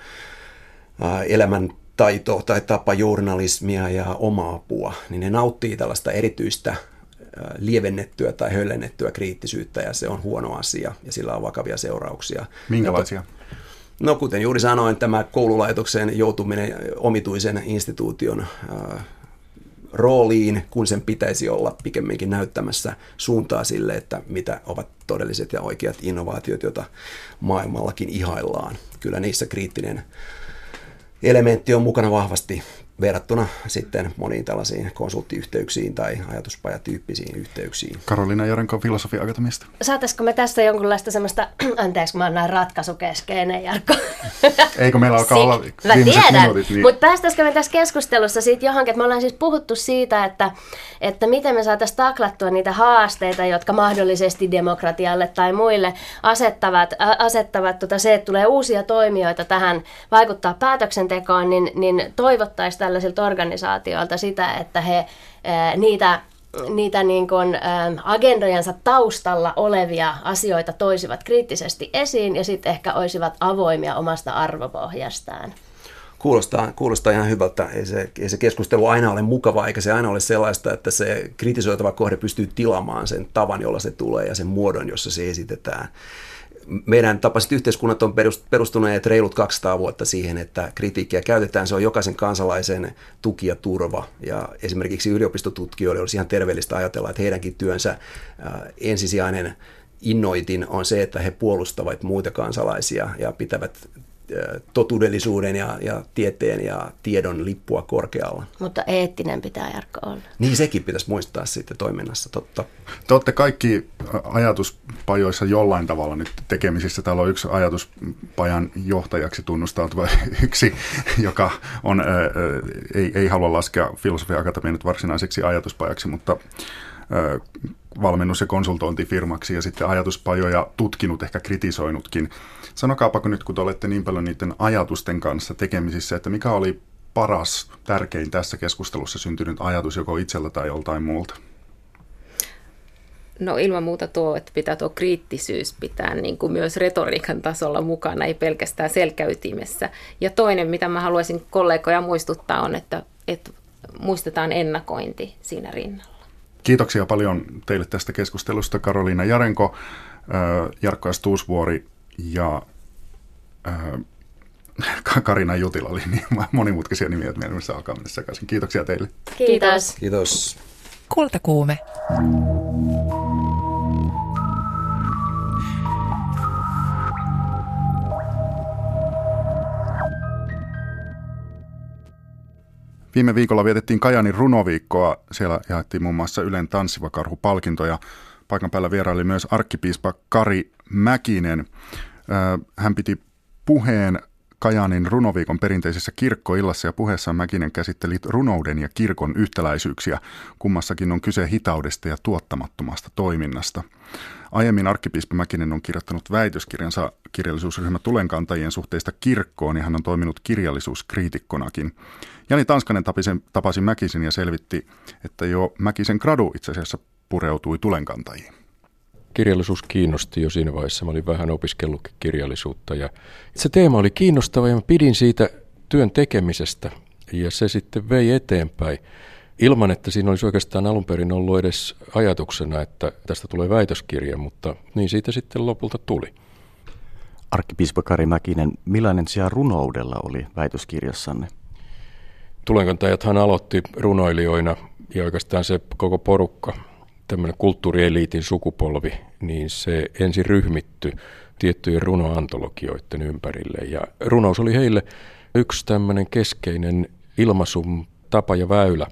elämän taito tai tapa journalismia ja oma-apua, niin ne nauttii tällaista erityistä lievennettyä tai höllennettyä kriittisyyttä ja se on huono asia ja sillä on vakavia seurauksia. Minkälaisia? No kuten juuri sanoin, tämä koululaitokseen joutuminen omituisen instituution rooliin, kun sen pitäisi olla pikemminkin näyttämässä suuntaa sille, että mitä ovat todelliset ja oikeat innovaatiot, joita maailmallakin ihaillaan. Kyllä niissä kriittinen elementti on mukana vahvasti verrattuna sitten moniin tällaisiin konsulttiyhteyksiin tai ajatuspajatyyppisiin yhteyksiin. Karolina Jarenko Filosofi Akatemista. Saataisiko me tästä jonkunlaista semmoista, anteeksi mä oon näin ratkaisukeskeinen Jarkko. Eikö meillä alkaa olla Mä tiedän, minuutit, niin... mutta päästäisikö me tässä keskustelussa siitä johonkin, että me ollaan siis puhuttu siitä, että, että miten me saataisiin taklattua niitä haasteita, jotka mahdollisesti demokratialle tai muille asettavat, asettavat tota se, että tulee uusia toimijoita tähän vaikuttaa päätöksentekoon, niin, niin toivottaisiin tällaisilta organisaatioilta sitä, että he niitä niitä niin kuin, agendojensa taustalla olevia asioita toisivat kriittisesti esiin ja sitten ehkä olisivat avoimia omasta arvopohjastaan. Kuulostaa, kuulostaa ihan hyvältä. Ei se, ei se keskustelu aina ole mukavaa, eikä se aina ole sellaista, että se kritisoitava kohde pystyy tilaamaan sen tavan, jolla se tulee ja sen muodon, jossa se esitetään meidän tapaiset yhteiskunnat on perustuneet reilut 200 vuotta siihen, että kritiikkiä käytetään. Se on jokaisen kansalaisen tuki ja turva. Ja esimerkiksi yliopistotutkijoille olisi ihan terveellistä ajatella, että heidänkin työnsä ensisijainen innoitin on se, että he puolustavat muita kansalaisia ja pitävät totuudellisuuden ja, ja tieteen ja tiedon lippua korkealla. Mutta eettinen pitää Jarkko olla. Niin sekin pitäisi muistaa sitten toiminnassa, totta. Te olette kaikki ajatuspajoissa jollain tavalla nyt tekemisissä. Täällä on yksi ajatuspajan johtajaksi tunnustautuva yksi, joka on, ää, ei, ei halua laskea filosofia nyt varsinaiseksi ajatuspajaksi, mutta valmennus- ja konsultointifirmaksi ja sitten ajatuspajoja tutkinut, ehkä kritisoinutkin. Sanokaapa nyt, kun te olette niin paljon niiden ajatusten kanssa tekemisissä, että mikä oli paras, tärkein tässä keskustelussa syntynyt ajatus joko itsellä tai joltain muulta? No ilman muuta tuo, että pitää tuo kriittisyys pitää niin kuin myös retoriikan tasolla mukana, ei pelkästään selkäytimessä. Ja toinen, mitä mä haluaisin kollegoja muistuttaa, on, että, että muistetaan ennakointi siinä rinnalla. Kiitoksia paljon teille tästä keskustelusta, Karoliina Jarenko, Jarkko Stuusvuori ja Karina Jutila oli niin monimutkaisia nimiä, että meidän alkaa mennä sekaisin. Kiitoksia teille. Kiitos. Kiitos. Kultakuume. Viime viikolla vietettiin Kajanin runoviikkoa. Siellä jaettiin muun muassa Ylen tanssiva karhu palkintoja. Paikan päällä vieraili myös arkkipiispa Kari Mäkinen. Hän piti puheen Kajaanin runoviikon perinteisessä kirkkoillassa ja puheessaan Mäkinen käsitteli runouden ja kirkon yhtäläisyyksiä. Kummassakin on kyse hitaudesta ja tuottamattomasta toiminnasta. Aiemmin arkkipiispa Mäkinen on kirjoittanut väitöskirjansa kirjallisuusryhmä Tulenkantajien suhteista kirkkoon ja hän on toiminut kirjallisuuskriitikkonakin. Jani Tanskanen tapasi, tapasi Mäkisen ja selvitti, että jo Mäkisen gradu itse asiassa pureutui Tulenkantajiin kirjallisuus kiinnosti jo siinä vaiheessa. Mä olin vähän opiskellutkin kirjallisuutta ja se teema oli kiinnostava ja mä pidin siitä työn tekemisestä ja se sitten vei eteenpäin ilman, että siinä olisi oikeastaan alun perin ollut edes ajatuksena, että tästä tulee väitöskirja, mutta niin siitä sitten lopulta tuli. Arkkipiispa Kari Mäkinen, millainen sija runoudella oli väitöskirjassanne? Tulenkantajathan aloitti runoilijoina ja oikeastaan se koko porukka tämmöinen kulttuurieliitin sukupolvi, niin se ensin ryhmitty tiettyjen runoantologioiden ympärille. Ja runous oli heille yksi tämmöinen keskeinen ilmaisun tapa ja väylä.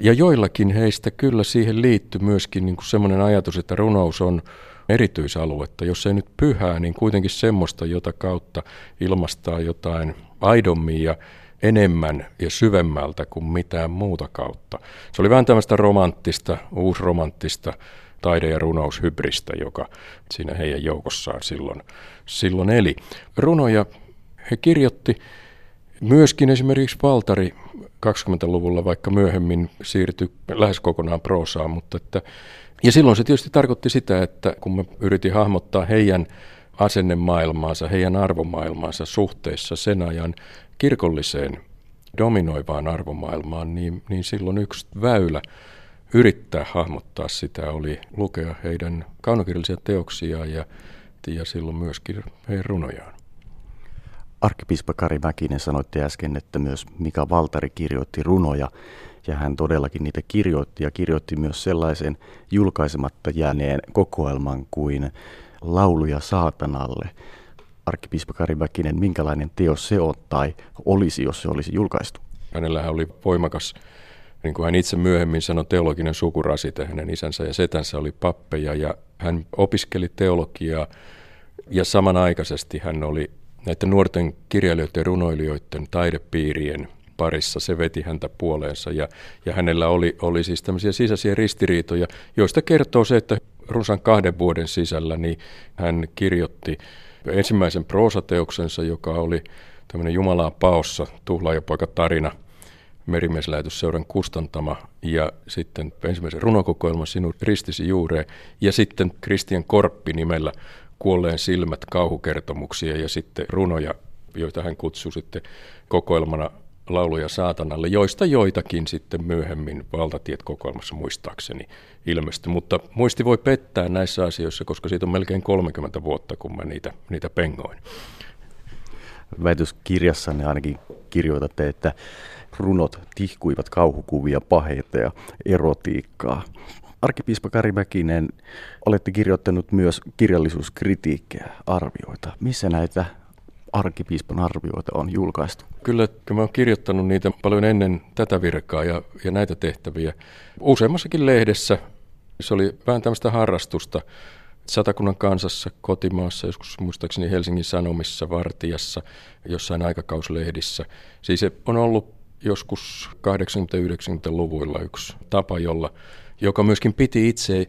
Ja joillakin heistä kyllä siihen liittyy myöskin niin semmoinen ajatus, että runous on erityisaluetta. Jos ei nyt pyhää, niin kuitenkin semmoista, jota kautta ilmastaa jotain aidommin ja enemmän ja syvemmältä kuin mitään muuta kautta. Se oli vähän tämmöistä romanttista, uusromanttista taide- ja runoushybristä, joka siinä heidän joukossaan silloin, silloin eli. Runoja he kirjoitti myöskin esimerkiksi Valtari 20-luvulla, vaikka myöhemmin siirtyi lähes kokonaan proosaan, mutta että, ja silloin se tietysti tarkoitti sitä, että kun mä yritin hahmottaa heidän asennemaailmaansa, heidän arvomaailmaansa suhteessa sen ajan kirkolliseen dominoivaan arvomaailmaan, niin, niin silloin yksi väylä yrittää hahmottaa sitä oli lukea heidän kaunokirjallisia teoksia ja, ja silloin myöskin heidän runojaan. Arkkipiispa Kari Mäkinen sanoitte äsken, että myös Mika Valtari kirjoitti runoja, ja hän todellakin niitä kirjoitti, ja kirjoitti myös sellaisen julkaisematta jääneen kokoelman kuin Lauluja saatanalle. Arkkipiispa Kari Mäkinen, minkälainen teos se on tai olisi, jos se olisi julkaistu? Hänellähän oli voimakas, niin kuin hän itse myöhemmin sanoi, teologinen sukurasite. Hänen isänsä ja setänsä oli pappeja ja hän opiskeli teologiaa ja samanaikaisesti hän oli näiden nuorten kirjailijoiden ja runoilijoiden taidepiirien parissa. Se veti häntä puoleensa ja, ja hänellä oli, oli siis tämmöisiä sisäisiä ristiriitoja, joista kertoo se, että runsaan kahden vuoden sisällä niin hän kirjoitti ensimmäisen proosateoksensa, joka oli tämmöinen Jumalaa paossa tuhlaajapoika tarina, merimieslähetysseuran kustantama ja sitten ensimmäisen runokokoelman Sinun ristisi juureen ja sitten Kristian Korppi nimellä kuolleen silmät kauhukertomuksia ja sitten runoja, joita hän kutsui sitten kokoelmana lauluja saatanalle, joista joitakin sitten myöhemmin valtatiet kokoelmassa muistaakseni ilmestyi. Mutta muisti voi pettää näissä asioissa, koska siitä on melkein 30 vuotta, kun mä niitä, niitä pengoin. Väitöskirjassanne ainakin kirjoitatte, että runot tihkuivat kauhukuvia, paheita ja erotiikkaa. Arkipiispa Kari Mäkinen, olette kirjoittanut myös kirjallisuuskritiikkejä, arvioita. Missä näitä arkipiispan arvioita on julkaistu? Kyllä, mä oon kirjoittanut niitä paljon ennen tätä virkaa ja, ja näitä tehtäviä. Useammassakin lehdessä se oli vähän tämmöistä harrastusta. Satakunnan kansassa, kotimaassa, joskus muistaakseni Helsingin Sanomissa, Vartijassa, jossain aikakauslehdissä. Siis se on ollut joskus 80-90-luvuilla yksi tapa, jolla joka myöskin piti itse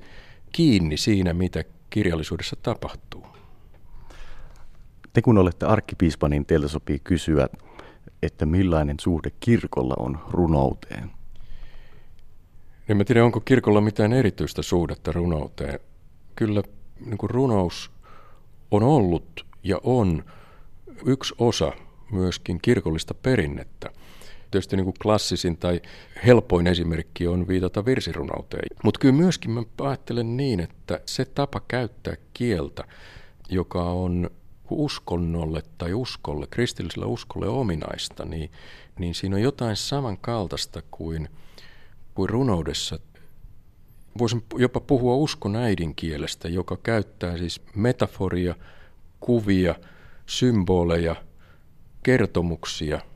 kiinni siinä, mitä kirjallisuudessa tapahtuu. Te kun olette arkkipiispa, niin teiltä sopii kysyä, että millainen suhde kirkolla on runouteen? En mä tiedä, onko kirkolla mitään erityistä suhdetta runouteen. Kyllä niin kuin runous on ollut ja on yksi osa myöskin kirkollista perinnettä tietysti niin kuin klassisin tai helpoin esimerkki on viitata virsirunouteen. Mutta kyllä myöskin mä ajattelen niin, että se tapa käyttää kieltä, joka on uskonnolle tai uskolle, kristilliselle uskolle ominaista, niin, niin siinä on jotain samankaltaista kuin, kuin runoudessa. Voisin jopa puhua uskon äidinkielestä, joka käyttää siis metaforia, kuvia, symboleja, kertomuksia –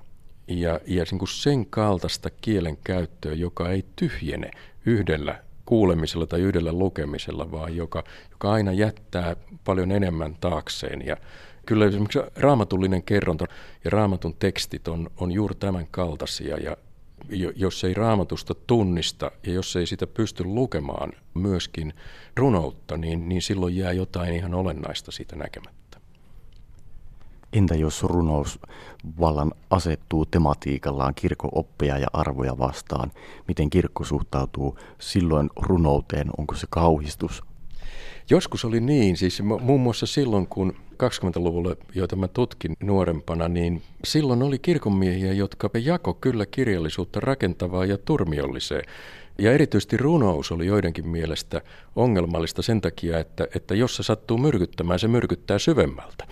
ja, ja niin sen kaltaista kielen käyttöä, joka ei tyhjene yhdellä kuulemisella tai yhdellä lukemisella, vaan joka, joka aina jättää paljon enemmän taakseen. Ja kyllä esimerkiksi raamatullinen kerronta ja raamatun tekstit on, on juuri tämän kaltaisia. Ja jos ei raamatusta tunnista ja jos ei sitä pysty lukemaan myöskin runoutta, niin, niin silloin jää jotain ihan olennaista siitä näkemättä. Entä jos runous vallan asettuu tematiikallaan kirkko-oppeja ja arvoja vastaan? Miten kirkko suhtautuu silloin runouteen? Onko se kauhistus? Joskus oli niin, siis muun muassa silloin kun 20-luvulla, joita mä tutkin nuorempana, niin silloin oli kirkonmiehiä, jotka jako kyllä kirjallisuutta rakentavaa ja turmiolliseen. Ja erityisesti runous oli joidenkin mielestä ongelmallista sen takia, että, että jos se sattuu myrkyttämään, se myrkyttää syvemmältä.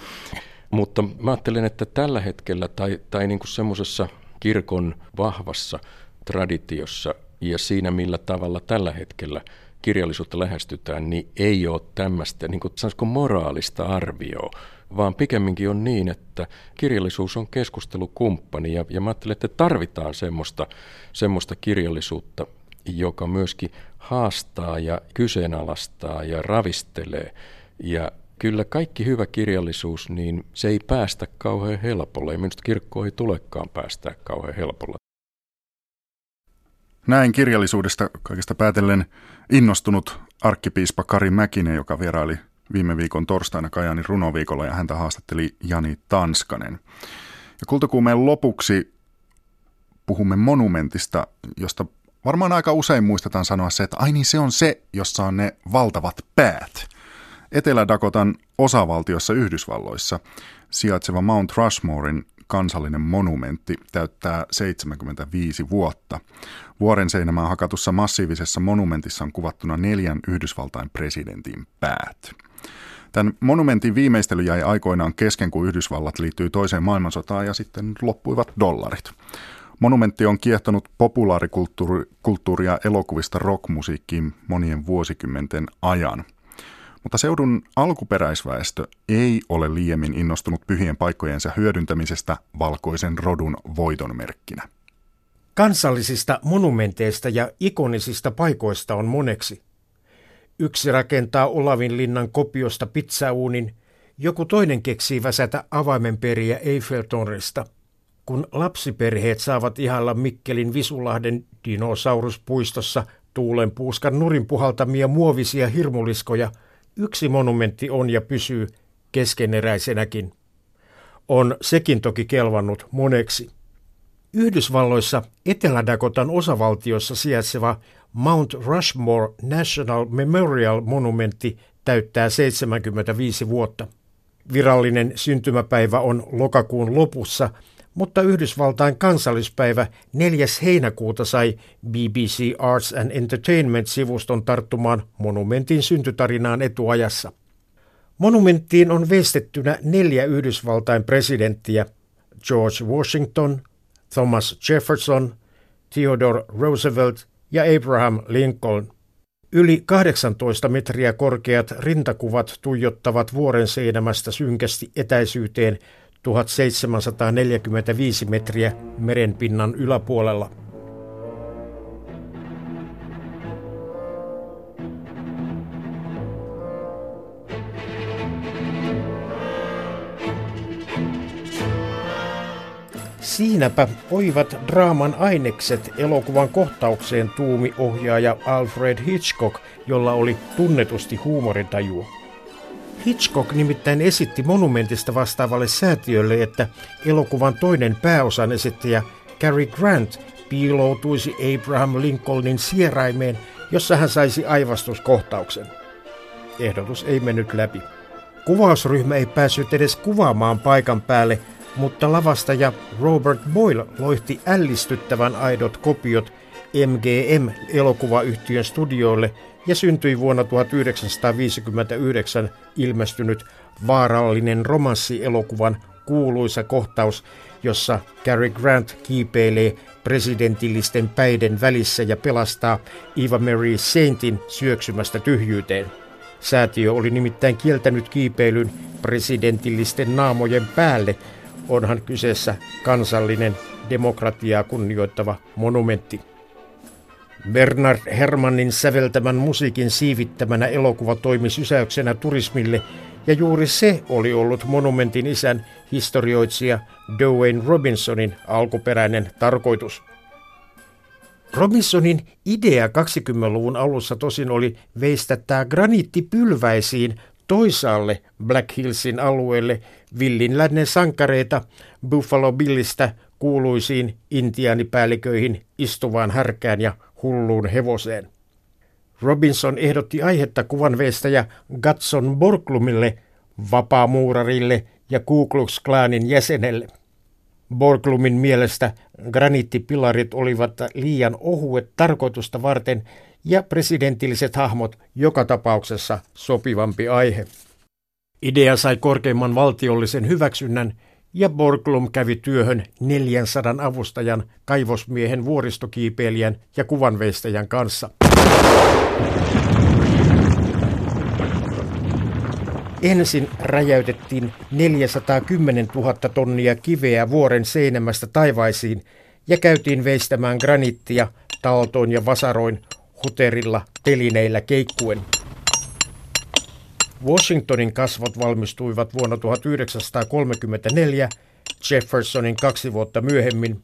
Mutta mä ajattelen, että tällä hetkellä tai, tai niin kuin semmoisessa kirkon vahvassa traditiossa ja siinä millä tavalla tällä hetkellä kirjallisuutta lähestytään, niin ei ole tämmöistä niin kuin, moraalista arvioa, vaan pikemminkin on niin, että kirjallisuus on keskustelukumppani ja, ja mä ajattelen, että tarvitaan semmoista, semmoista kirjallisuutta, joka myöskin haastaa ja kyseenalaistaa ja ravistelee ja kyllä kaikki hyvä kirjallisuus, niin se ei päästä kauhean helpolla. Ja minusta kirkko ei tulekaan päästä kauhean helpolla. Näin kirjallisuudesta kaikesta päätellen innostunut arkkipiispa Kari Mäkinen, joka vieraili viime viikon torstaina Kajaanin runoviikolla ja häntä haastatteli Jani Tanskanen. Ja kultakuumeen lopuksi puhumme monumentista, josta varmaan aika usein muistetaan sanoa se, että ai niin se on se, jossa on ne valtavat päät. Etelä-Dakotan osavaltiossa Yhdysvalloissa sijaitseva Mount Rushmorein kansallinen monumentti täyttää 75 vuotta. Vuoren seinämään hakatussa massiivisessa monumentissa on kuvattuna neljän Yhdysvaltain presidentin päät. Tämän monumentin viimeistely jäi aikoinaan kesken, kun Yhdysvallat liittyi toiseen maailmansotaan ja sitten loppuivat dollarit. Monumentti on kiehtonut populaarikulttuuria elokuvista rockmusiikkiin monien vuosikymmenten ajan. Mutta seudun alkuperäisväestö ei ole liiemmin innostunut pyhien paikkojensa hyödyntämisestä valkoisen rodun voitonmerkkinä. Kansallisista monumenteista ja ikonisista paikoista on moneksi. Yksi rakentaa Olavin linnan kopiosta pizzauunin, joku toinen keksii väsätä avaimenperiä Eiffeltornista. Kun lapsiperheet saavat ihalla Mikkelin Visulahden dinosauruspuistossa tuulen puuskan nurin puhaltamia muovisia hirmuliskoja, yksi monumentti on ja pysyy keskeneräisenäkin. On sekin toki kelvannut moneksi. Yhdysvalloissa Etelä-Dakotan osavaltiossa sijaitseva Mount Rushmore National Memorial Monumentti täyttää 75 vuotta. Virallinen syntymäpäivä on lokakuun lopussa, mutta Yhdysvaltain kansallispäivä 4. heinäkuuta sai BBC Arts and Entertainment-sivuston tarttumaan monumentin syntytarinaan etuajassa. Monumenttiin on veistettynä neljä Yhdysvaltain presidenttiä, George Washington, Thomas Jefferson, Theodore Roosevelt ja Abraham Lincoln. Yli 18 metriä korkeat rintakuvat tuijottavat vuoren seinämästä synkästi etäisyyteen 1745 metriä merenpinnan yläpuolella. Siinäpä oivat draaman ainekset elokuvan kohtaukseen tuumi ohjaaja Alfred Hitchcock, jolla oli tunnetusti huumorintajua. Hitchcock nimittäin esitti monumentista vastaavalle säätiölle, että elokuvan toinen pääosan esittäjä Cary Grant piiloutuisi Abraham Lincolnin sieraimeen, jossa hän saisi aivastuskohtauksen. Ehdotus ei mennyt läpi. Kuvausryhmä ei päässyt edes kuvaamaan paikan päälle, mutta lavastaja Robert Boyle loihti ällistyttävän aidot kopiot MGM-elokuvayhtiön studioille ja syntyi vuonna 1959 ilmestynyt vaarallinen romanssielokuvan kuuluisa kohtaus, jossa Cary Grant kiipeilee presidentillisten päiden välissä ja pelastaa Eva Mary Saintin syöksymästä tyhjyyteen. Säätiö oli nimittäin kieltänyt kiipeilyn presidentillisten naamojen päälle, onhan kyseessä kansallinen demokratiaa kunnioittava monumentti. Bernard Hermannin säveltämän musiikin siivittämänä elokuva toimi sysäyksenä turismille, ja juuri se oli ollut monumentin isän historioitsija Dwayne Robinsonin alkuperäinen tarkoitus. Robinsonin idea 20-luvun alussa tosin oli veistättää graniittipylväisiin toisaalle Black Hillsin alueelle villin lännen sankareita Buffalo Billistä kuuluisiin intiaanipäälliköihin istuvaan härkään ja hulluun hevoseen. Robinson ehdotti aihetta kuvanveistäjä Gatson Borglumille, vapaamuurarille ja Ku Klux Klanin jäsenelle. Borglumin mielestä graniittipilarit olivat liian ohuet tarkoitusta varten ja presidentilliset hahmot joka tapauksessa sopivampi aihe. Idea sai korkeimman valtiollisen hyväksynnän ja Borglum kävi työhön 400 avustajan, kaivosmiehen, vuoristokiipeilijän ja kuvanveistäjän kanssa. Ensin räjäytettiin 410 000 tonnia kiveä vuoren seinämästä taivaisiin ja käytiin veistämään granittia taltoin ja vasaroin huterilla telineillä keikkuen. Washingtonin kasvot valmistuivat vuonna 1934, Jeffersonin kaksi vuotta myöhemmin.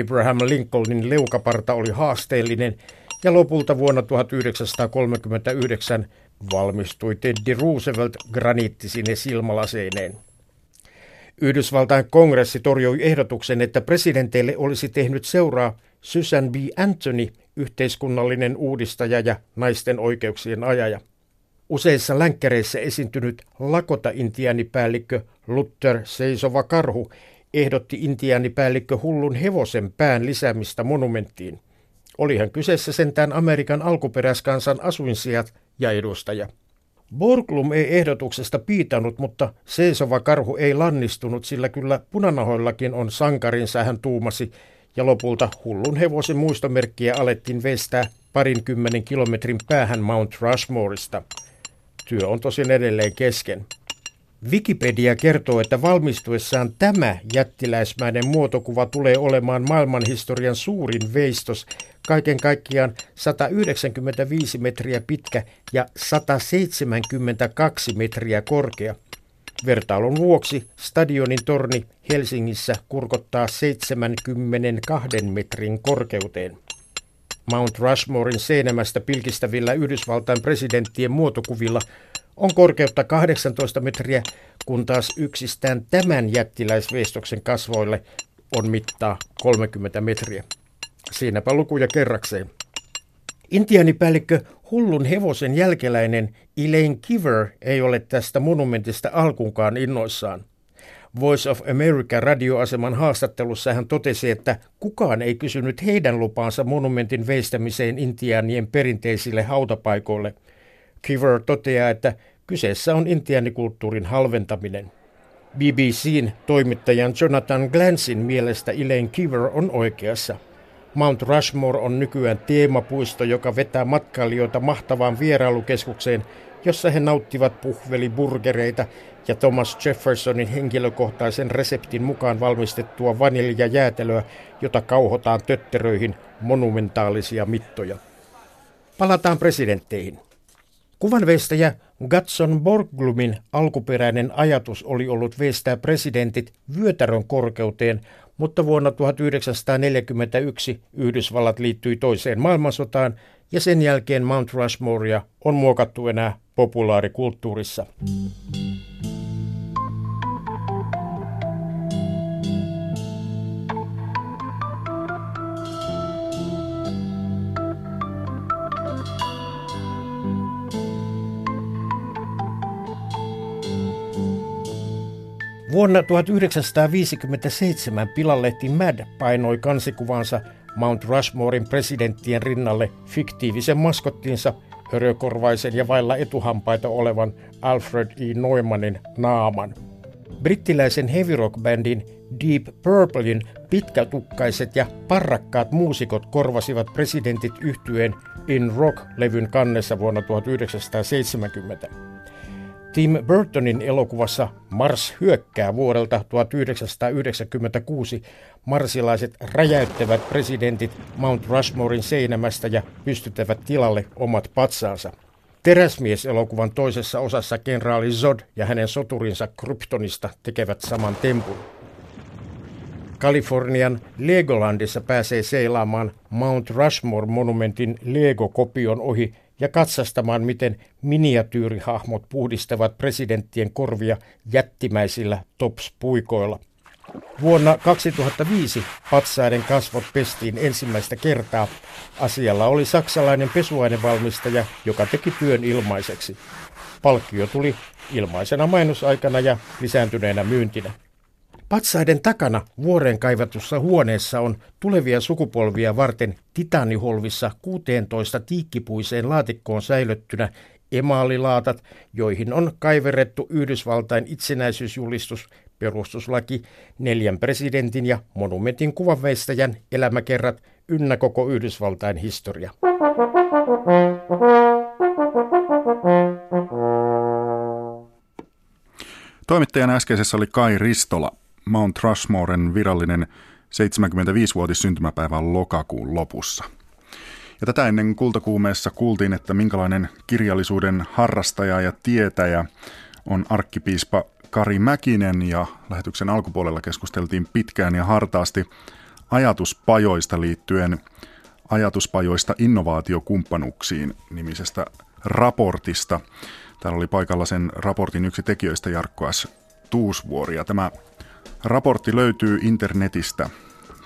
Abraham Lincolnin leukaparta oli haasteellinen ja lopulta vuonna 1939 valmistui Teddy Roosevelt graniittisine silmalaseineen. Yhdysvaltain kongressi torjui ehdotuksen, että presidenteille olisi tehnyt seuraa Susan B. Anthony, yhteiskunnallinen uudistaja ja naisten oikeuksien ajaja. Useissa länkkäreissä esiintynyt lakota-intiaanipäällikkö Luther Seisova Karhu ehdotti intiaanipäällikkö hullun hevosen pään lisäämistä monumenttiin. Olihan kyseessä sentään Amerikan alkuperäiskansan asuinsijat ja edustaja. Borglum ei ehdotuksesta piitanut, mutta seisova karhu ei lannistunut, sillä kyllä punanahoillakin on sankarinsa, hän tuumasi, ja lopulta hullun hevosen muistomerkkiä alettiin vestää parinkymmenen kilometrin päähän Mount Rushmoreista. Työ on tosin edelleen kesken. Wikipedia kertoo, että valmistuessaan tämä jättiläismäinen muotokuva tulee olemaan maailmanhistorian suurin veistos, kaiken kaikkiaan 195 metriä pitkä ja 172 metriä korkea. Vertailun vuoksi stadionin torni Helsingissä kurkottaa 72 metrin korkeuteen. Mount Rushmorein seinämästä pilkistävillä Yhdysvaltain presidenttien muotokuvilla on korkeutta 18 metriä, kun taas yksistään tämän jättiläisveistoksen kasvoille on mittaa 30 metriä. Siinäpä lukuja kerrakseen. Intiaanipäällikkö hullun hevosen jälkeläinen Elaine Kiver ei ole tästä monumentista alkuunkaan innoissaan. Voice of America radioaseman haastattelussa hän totesi, että kukaan ei kysynyt heidän lupaansa monumentin veistämiseen intiaanien perinteisille hautapaikoille. Kiver toteaa, että kyseessä on intiaanikulttuurin halventaminen. BBCn toimittajan Jonathan Glansin mielestä Elaine Kiver on oikeassa. Mount Rushmore on nykyään teemapuisto, joka vetää matkailijoita mahtavaan vierailukeskukseen, jossa he nauttivat puhveliburgereita ja Thomas Jeffersonin henkilökohtaisen reseptin mukaan valmistettua vaniljajäätelöä, jota kauhotaan tötteröihin monumentaalisia mittoja. Palataan presidentteihin. Kuvanveistäjä Gatson Borglumin alkuperäinen ajatus oli ollut veistää presidentit vyötärön korkeuteen, mutta vuonna 1941 Yhdysvallat liittyi toiseen maailmansotaan ja sen jälkeen Mount Rushmorea on muokattu enää populaarikulttuurissa. Vuonna 1957 pilalehti Mad painoi kansikuvansa Mount Rushmorein presidenttien rinnalle fiktiivisen maskottiinsa hörökorvaisen ja vailla etuhampaita olevan Alfred E. Neumannin naaman. Brittiläisen heavy rock bändin Deep Purplein pitkätukkaiset ja parrakkaat muusikot korvasivat presidentit yhtyeen In Rock-levyn kannessa vuonna 1970. Tim Burtonin elokuvassa Mars hyökkää vuodelta 1996 marsilaiset räjäyttävät presidentit Mount Rushmorein seinämästä ja pystyttävät tilalle omat patsaansa. Teräsmies-elokuvan toisessa osassa kenraali Zod ja hänen soturinsa Kryptonista tekevät saman tempun. Kalifornian Legolandissa pääsee seilaamaan Mount Rushmore-monumentin Lego-kopion ohi ja katsastamaan, miten miniatyyrihahmot puhdistavat presidenttien korvia jättimäisillä tops-puikoilla. Vuonna 2005 patsaiden kasvot pestiin ensimmäistä kertaa. Asialla oli saksalainen pesuainevalmistaja, joka teki työn ilmaiseksi. Palkkio tuli ilmaisena mainosaikana ja lisääntyneenä myyntinä. Patsaiden takana vuoren kaivatussa huoneessa on tulevia sukupolvia varten titaniholvissa 16 tiikkipuiseen laatikkoon säilyttynä emaalilaatat, joihin on kaiverettu Yhdysvaltain itsenäisyysjulistus, perustuslaki, neljän presidentin ja monumentin kuvanveistäjän elämäkerrat ynnä koko Yhdysvaltain historia. Toimittajana äskeisessä oli Kai Ristola. Mount Rushmoren virallinen 75-vuotis syntymäpäivä on lokakuun lopussa. Ja tätä ennen kultakuumeessa kuultiin, että minkälainen kirjallisuuden harrastaja ja tietäjä on arkkipiispa Kari Mäkinen ja lähetyksen alkupuolella keskusteltiin pitkään ja hartaasti ajatuspajoista liittyen ajatuspajoista innovaatiokumppanuksiin nimisestä raportista. Täällä oli paikalla sen raportin yksi tekijöistä Jarkko S. Tuusvuori ja tämä Raportti löytyy internetistä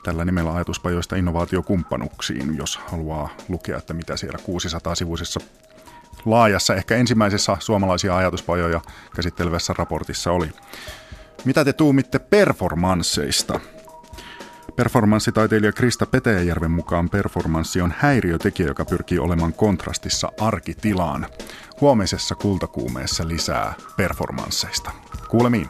tällä nimellä ajatuspajoista innovaatiokumppanuksiin, jos haluaa lukea, että mitä siellä 600-sivuisessa laajassa, ehkä ensimmäisessä suomalaisia ajatuspajoja käsittelevässä raportissa oli. Mitä te tuumitte performansseista? Performanssitaiteilija Krista Petäjäjärven mukaan performanssi on häiriötekijä, joka pyrkii olemaan kontrastissa arkitilaan. Huomisessa kultakuumeessa lisää performansseista. Kuulemiin.